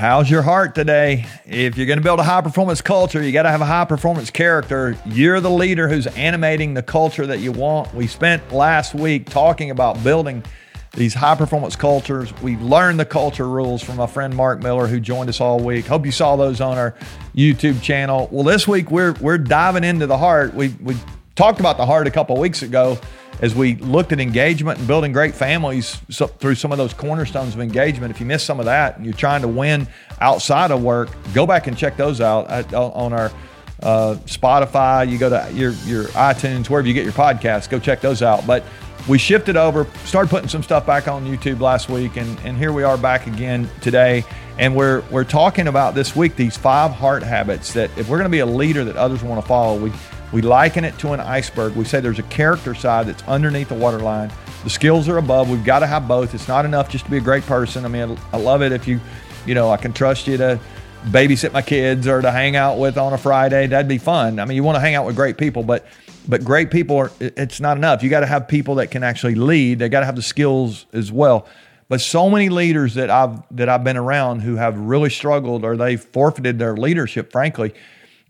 How's your heart today? If you're going to build a high performance culture, you got to have a high performance character. You're the leader who's animating the culture that you want. We spent last week talking about building these high performance cultures. We learned the culture rules from my friend Mark Miller, who joined us all week. Hope you saw those on our YouTube channel. Well, this week we're we're diving into the heart. We we talked about the heart a couple weeks ago as we looked at engagement and building great families through some of those cornerstones of engagement. If you missed some of that and you're trying to win outside of work, go back and check those out on our uh, Spotify. You go to your your iTunes, wherever you get your podcasts. Go check those out. But we shifted over, started putting some stuff back on YouTube last week, and, and here we are back again today. And we're we're talking about this week these five heart habits that if we're going to be a leader that others want to follow, we we liken it to an iceberg. We say there's a character side that's underneath the waterline. The skills are above. We've got to have both. It's not enough just to be a great person. I mean, I love it if you, you know, I can trust you to babysit my kids or to hang out with on a Friday. That'd be fun. I mean, you want to hang out with great people, but but great people are it's not enough. You got to have people that can actually lead. They got to have the skills as well. But so many leaders that I've that I've been around who have really struggled or they forfeited their leadership, frankly,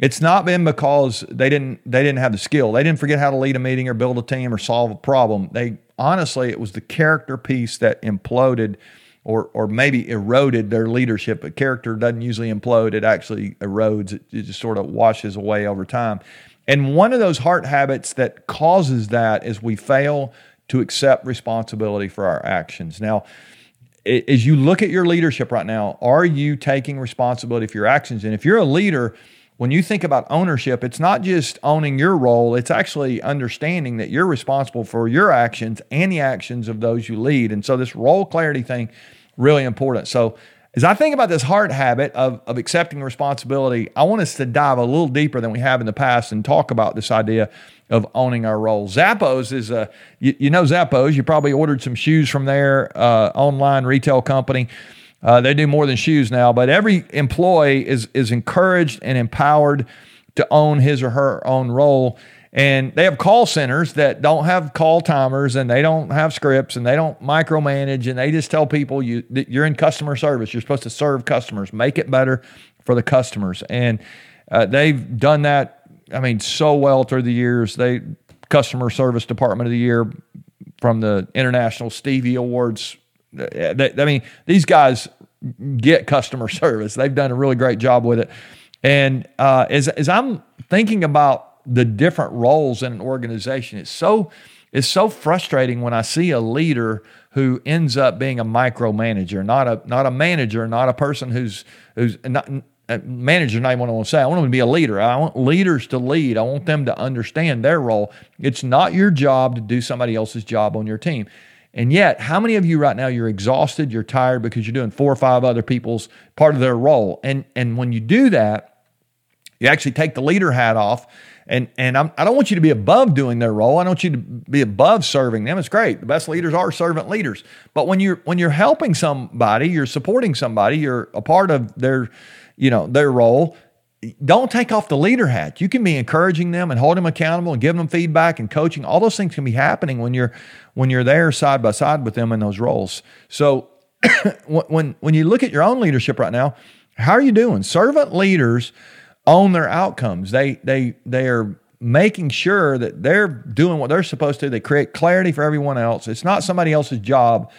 it's not been because they didn't they didn't have the skill. They didn't forget how to lead a meeting or build a team or solve a problem. They honestly, it was the character piece that imploded or or maybe eroded their leadership. But character doesn't usually implode; it actually erodes. It, it just sort of washes away over time. And one of those heart habits that causes that is we fail to accept responsibility for our actions. Now, as you look at your leadership right now, are you taking responsibility for your actions? And if you're a leader when you think about ownership, it's not just owning your role, it's actually understanding that you're responsible for your actions and the actions of those you lead. And so this role clarity thing really important. So as I think about this heart habit of, of accepting responsibility, I want us to dive a little deeper than we have in the past and talk about this idea of owning our role. Zappos is a, you, you know Zappos, you probably ordered some shoes from their uh, online retail company. Uh, they do more than shoes now, but every employee is is encouraged and empowered to own his or her own role. And they have call centers that don't have call timers and they don't have scripts and they don't micromanage and they just tell people you you're in customer service. You're supposed to serve customers, make it better for the customers. And uh, they've done that. I mean, so well through the years. They customer service department of the year from the International Stevie Awards they, I mean, these guys get customer service. They've done a really great job with it. And uh, as as I'm thinking about the different roles in an organization, it's so it's so frustrating when I see a leader who ends up being a micromanager, not a not a manager, not a person who's who's not manager. Not even what I want to say. I want them to be a leader. I want leaders to lead. I want them to understand their role. It's not your job to do somebody else's job on your team. And yet, how many of you right now you're exhausted, you're tired because you're doing four or five other people's part of their role. And and when you do that, you actually take the leader hat off. And and I'm, I do not want you to be above doing their role. I don't want you to be above serving them. It's great. The best leaders are servant leaders. But when you're when you're helping somebody, you're supporting somebody, you're a part of their, you know, their role don't take off the leader hat. You can be encouraging them and holding them accountable and giving them feedback and coaching. All those things can be happening when you're when you're there side by side with them in those roles. So when when you look at your own leadership right now, how are you doing? Servant leaders own their outcomes. They they they are making sure that they're doing what they're supposed to. They create clarity for everyone else. It's not somebody else's job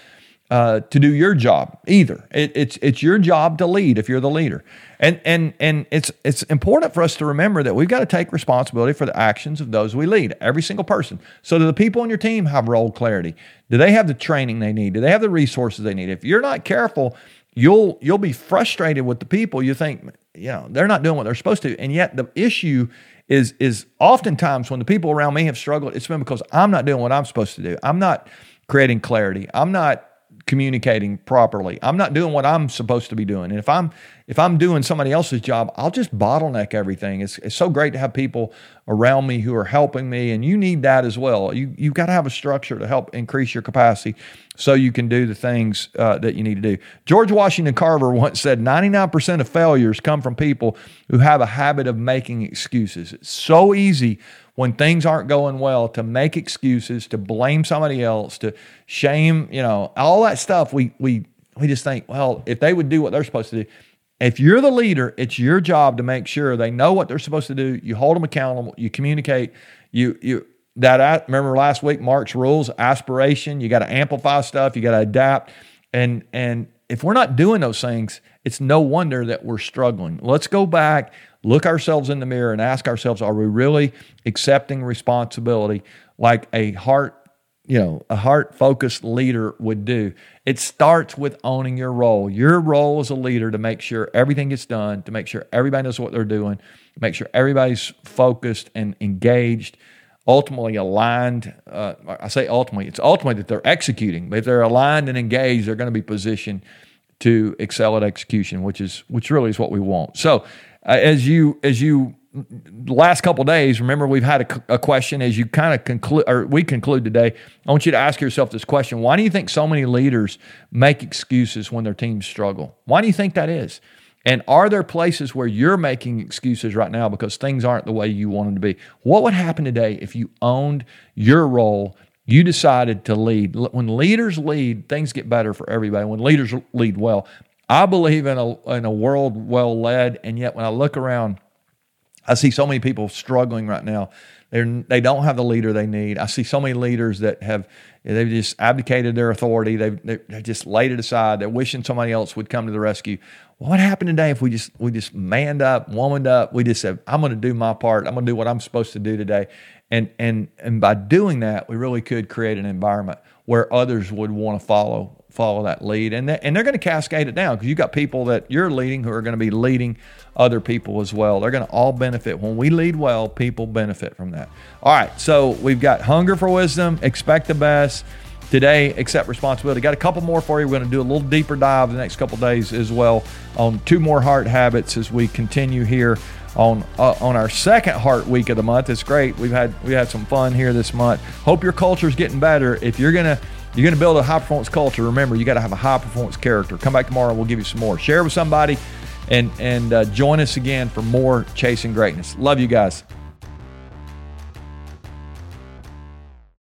uh, to do your job either. It, it's it's your job to lead if you're the leader, and and and it's it's important for us to remember that we've got to take responsibility for the actions of those we lead. Every single person. So do the people on your team have role clarity? Do they have the training they need? Do they have the resources they need? If you're not careful, you'll you'll be frustrated with the people. You think you know they're not doing what they're supposed to, and yet the issue is is oftentimes when the people around me have struggled, it's been because I'm not doing what I'm supposed to do. I'm not creating clarity. I'm not communicating properly. I'm not doing what I'm supposed to be doing. And if I'm if I'm doing somebody else's job, I'll just bottleneck everything. It's, it's so great to have people around me who are helping me, and you need that as well. You you've got to have a structure to help increase your capacity so you can do the things uh, that you need to do. George Washington Carver once said, "99% of failures come from people who have a habit of making excuses." It's so easy when things aren't going well to make excuses, to blame somebody else, to shame, you know, all that stuff. We we we just think, well, if they would do what they're supposed to do, if you're the leader, it's your job to make sure they know what they're supposed to do. You hold them accountable. You communicate. You you that I remember last week Mark's rules aspiration. You got to amplify stuff. You got to adapt. And and if we're not doing those things, it's no wonder that we're struggling. Let's go back, look ourselves in the mirror, and ask ourselves: Are we really accepting responsibility like a heart you know, a heart focused leader would do. It starts with owning your role. Your role as a leader to make sure everything gets done, to make sure everybody knows what they're doing, make sure everybody's focused and engaged, ultimately aligned. Uh, I say ultimately, it's ultimately that they're executing. But if they're aligned and engaged, they're going to be positioned to excel at execution, which is which really is what we want. So, uh, as you as you last couple days, remember we've had a, a question as you kind of conclude, or we conclude today. I want you to ask yourself this question: Why do you think so many leaders make excuses when their teams struggle? Why do you think that is? And are there places where you're making excuses right now because things aren't the way you want them to be? What would happen today if you owned your role? You decided to lead. When leaders lead, things get better for everybody. When leaders lead well, I believe in a in a world well led, and yet when I look around I see so many people struggling right now. They're, they don't have the leader they need. I see so many leaders that have they've just abdicated their authority. They've, they've just laid it aside. They're wishing somebody else would come to the rescue. What happened today if we just we just manned up, womaned up? We just said, "I'm going to do my part. I'm going to do what I'm supposed to do today." And and and by doing that, we really could create an environment where others would want to follow follow that lead. And, and they're going to cascade it down because you've got people that you're leading who are going to be leading other people as well. They're going to all benefit. When we lead well, people benefit from that. All right. So we've got hunger for wisdom, expect the best. Today, accept responsibility. Got a couple more for you. We're going to do a little deeper dive the next couple days as well on two more heart habits as we continue here on uh, on our second heart week of the month. It's great. We've had we had some fun here this month. Hope your culture is getting better. If you're gonna you're to build a high performance culture. Remember, you got to have a high performance character. Come back tomorrow. We'll give you some more. Share with somebody and and uh, join us again for more chasing greatness. Love you guys.